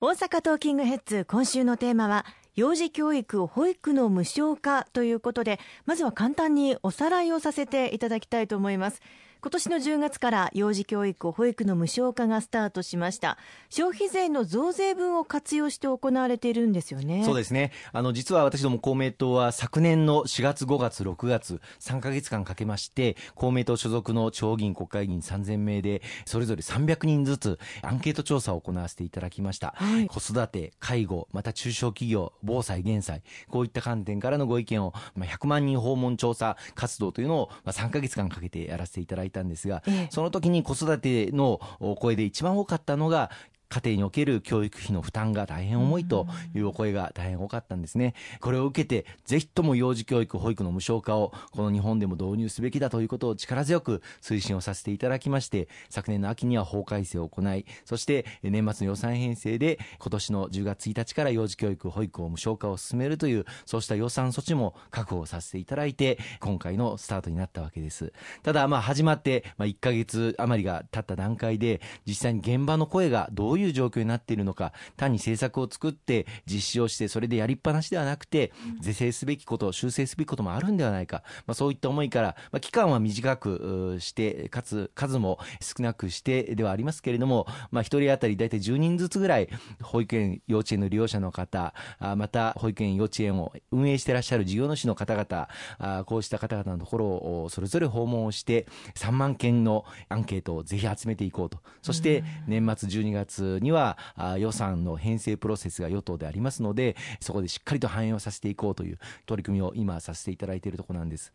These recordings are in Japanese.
大阪トーキングヘッズ今週のテーマは幼児教育保育の無償化ということでまずは簡単におさらいをさせていただきたいと思います。今年の10月から幼児教育保育の無償化がスタートしました。消費税の増税分を活用して行われているんですよね。そうですね。あの実は私ども公明党は昨年の4月5月6月3か月間かけまして公明党所属の地方議員国会議員3000名でそれぞれ300人ずつアンケート調査を行わせていただきました、はい、子育て介護また中小企業防災減災こういった観点からのご意見を、まあ、100万人訪問調査活動というのを、まあ、3か月間かけてやらせていただいいたんですが、ええ、その時に子育ての声で一番多かったのが家庭における教育費の負担が大変重いというお声が大変多かったんですね。これを受けて、ぜひとも幼児教育、保育の無償化をこの日本でも導入すべきだということを力強く推進をさせていただきまして、昨年の秋には法改正を行い、そして年末の予算編成で今年の10月1日から幼児教育、保育を無償化を進めるという、そうした予算措置も確保させていただいて、今回のスタートになったわけです。ただ、まあ始まってまあ1ヶ月余りが経った段階で、実際に現場の声がどうういう状況になっているのか単に政策を作って実施をしてそれでやりっぱなしではなくて是正すべきこと修正すべきこともあるんではないか、まあ、そういった思いから、まあ、期間は短くしてかつ数も少なくしてではありますけれども、まあ、1人当たり大体10人ずつぐらい保育園幼稚園の利用者の方また保育園幼稚園を運営していらっしゃる事業主の方々こうした方々のところをそれぞれ訪問をして3万件のアンケートをぜひ集めていこうと。そして年末12月にはは予算の編成プロセスが与党でありますのでそこでしっかりと反映をさせていこうという取り組みを今させていただいているところなんです。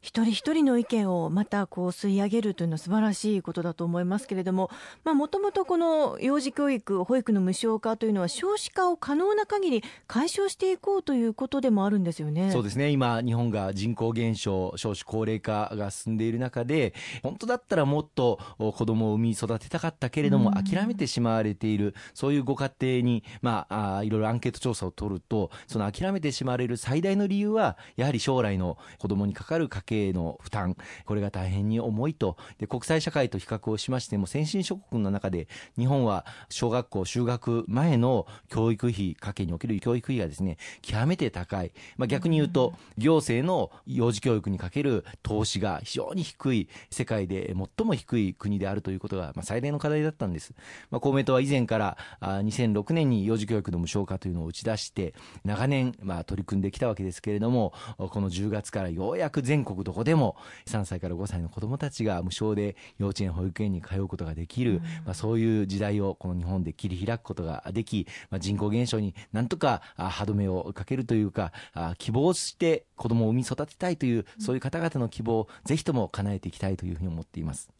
一人一人の意見をまたこう吸い上げるというのは素晴らしいことだと思いますけれどももともとこの幼児教育保育の無償化というのは少子化を可能な限り解消していこうということでもあるんですよね。そうですね。今日本が人口減少少子高齢化が進んでいる中で本当だったらもっと子供を産み育てたかったけれども、諦めてしまわれているそういうご家庭にまああいろいろアンケート調査を取るとその諦めてしまわれる最大の理由はやはり将来の子供にかかる家計の負担これが大変に重いと。で国際社会と比較をしましても先進諸国の中で日本は小学校就学前の教育費家計における教育費がですね極めて高い、まあ、逆に言うと行政の幼児教育にかける投資が非常に低い世界で最も低い国であるということが、まあ、最大の課題だったんです、まあ、公明党は以前からあ2006年に幼児教育の無償化というのを打ち出して長年、まあ、取り組んできたわけですけれどもこの10月からようやく全国どこでも3歳から5歳の子どもたちが無償で幼稚園保育園に通うことができる、うん、まあ、そういう時代をこの日本で切り開くことができ、まあ、人口減少になんとか歯止めをかけるというか希望して子どもを産み育てたいというそういう方々の希望をぜひとも叶えていきたいというふうに思っています。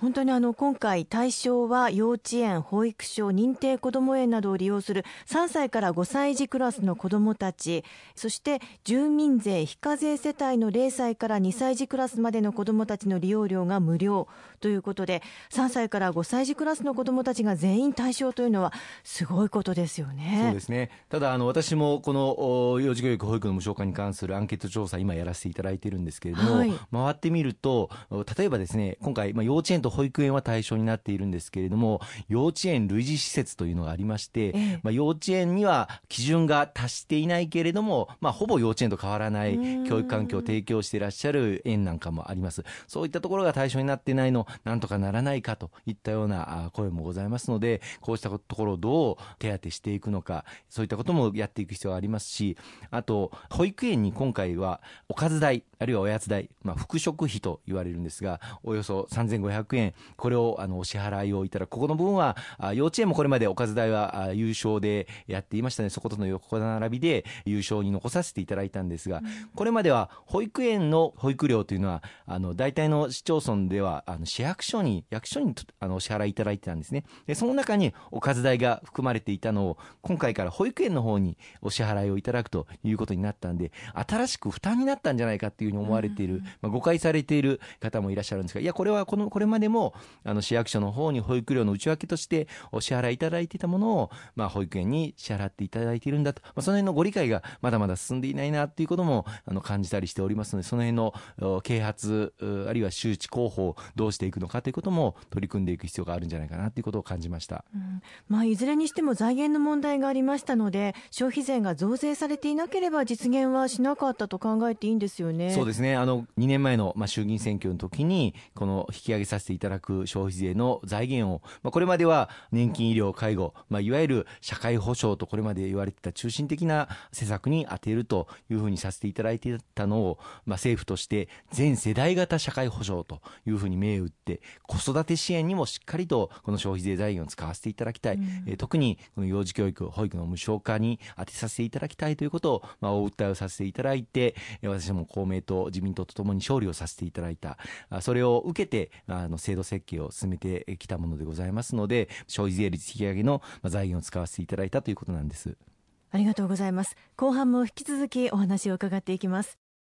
本当にあの今回対象は幼稚園保育所認定こども園などを利用する3歳から5歳児クラスの子どもたちそして住民税非課税世帯の0歳から2歳児クラスまでの子どもたちの利用料が無料ということで3歳から5歳児クラスの子どもたちが全員対象というのはすごいことですよね。そうですねただあの私もこの幼児教育保育の無償化に関するアンケート調査今やらせていただいているんですけれども、はい、回ってみると例えばですね今回、まあ、幼稚園とと保育園は対象になっているんですけれども幼稚園類似施設というのがありまして、ええ、まあ、幼稚園には基準が達していないけれども、まあ、ほぼ幼稚園と変わらない教育環境を提供していらっしゃる園なんかもあります。そういったところが対象になっていないのなんとかならないかといったような声もございますのでこうしたところをどう手当てしていくのかそういったこともやっていく必要がありますしあと保育園に今回はおかず代あるいはおやつ代、まあ、副食費と言われるんですがおよそ3500円これをあのお支払いをいただく。ここの部分は幼稚園もこれまでおかず代は優勝でやっていましたね。そことの横並びで優勝に残させていただいたんですが、これまでは保育園の保育料というのはあの大体の市町村ではあの市役所に役所にあのお支払いいただいてたんですね。でその中におかず代が含まれていたのを今回から保育園の方にお支払いをいただくということになったんで新しく負担になったんじゃないかっていうふうに思われている、まあ、誤解されている方もいらっしゃるんですがいやこれはこのこれまででもあの市役所の方に保育料の内訳としてお支払いいただいていたものを、まあ、保育園に支払っていただいているんだと、まあ、その辺のご理解がまだまだ進んでいないなっていうこともあの感じたりしておりますのでその辺の啓発あるいは周知広報をどうしていくのかということも取り組んでいく必要があるんじゃないかなということを感じました、うん。まあ、いずれにしても財源の問題がありましたので消費税が増税されていなければ実現はしなかったと考えていいんですよね。そうですね。あの2年前の、まあ、衆議院選挙の時にこの引き上げさせていただく消費税の財源を、まあ、これまでは年金医療介護、まあ、いわゆる社会保障とこれまで言われてた中心的な施策に充てるというふうにさせていただいていたのを、まあ、政府として全世代型社会保障というふうに銘打って子育て支援にもしっかりとこの消費税財源を使わせていただきたい、うん、えー、特にこの幼児教育保育の無償化に充てさせていただきたいということを、まあ、お訴えをさせていただいて私も公明党自民党とともに勝利をさせていただいた。それを受けてあの制度設計を進めてきたものでございますので消費税率引き上げの財源を使わせていただいたということなんです。ありがとうございます。後半も引き続きお話を伺っていきます。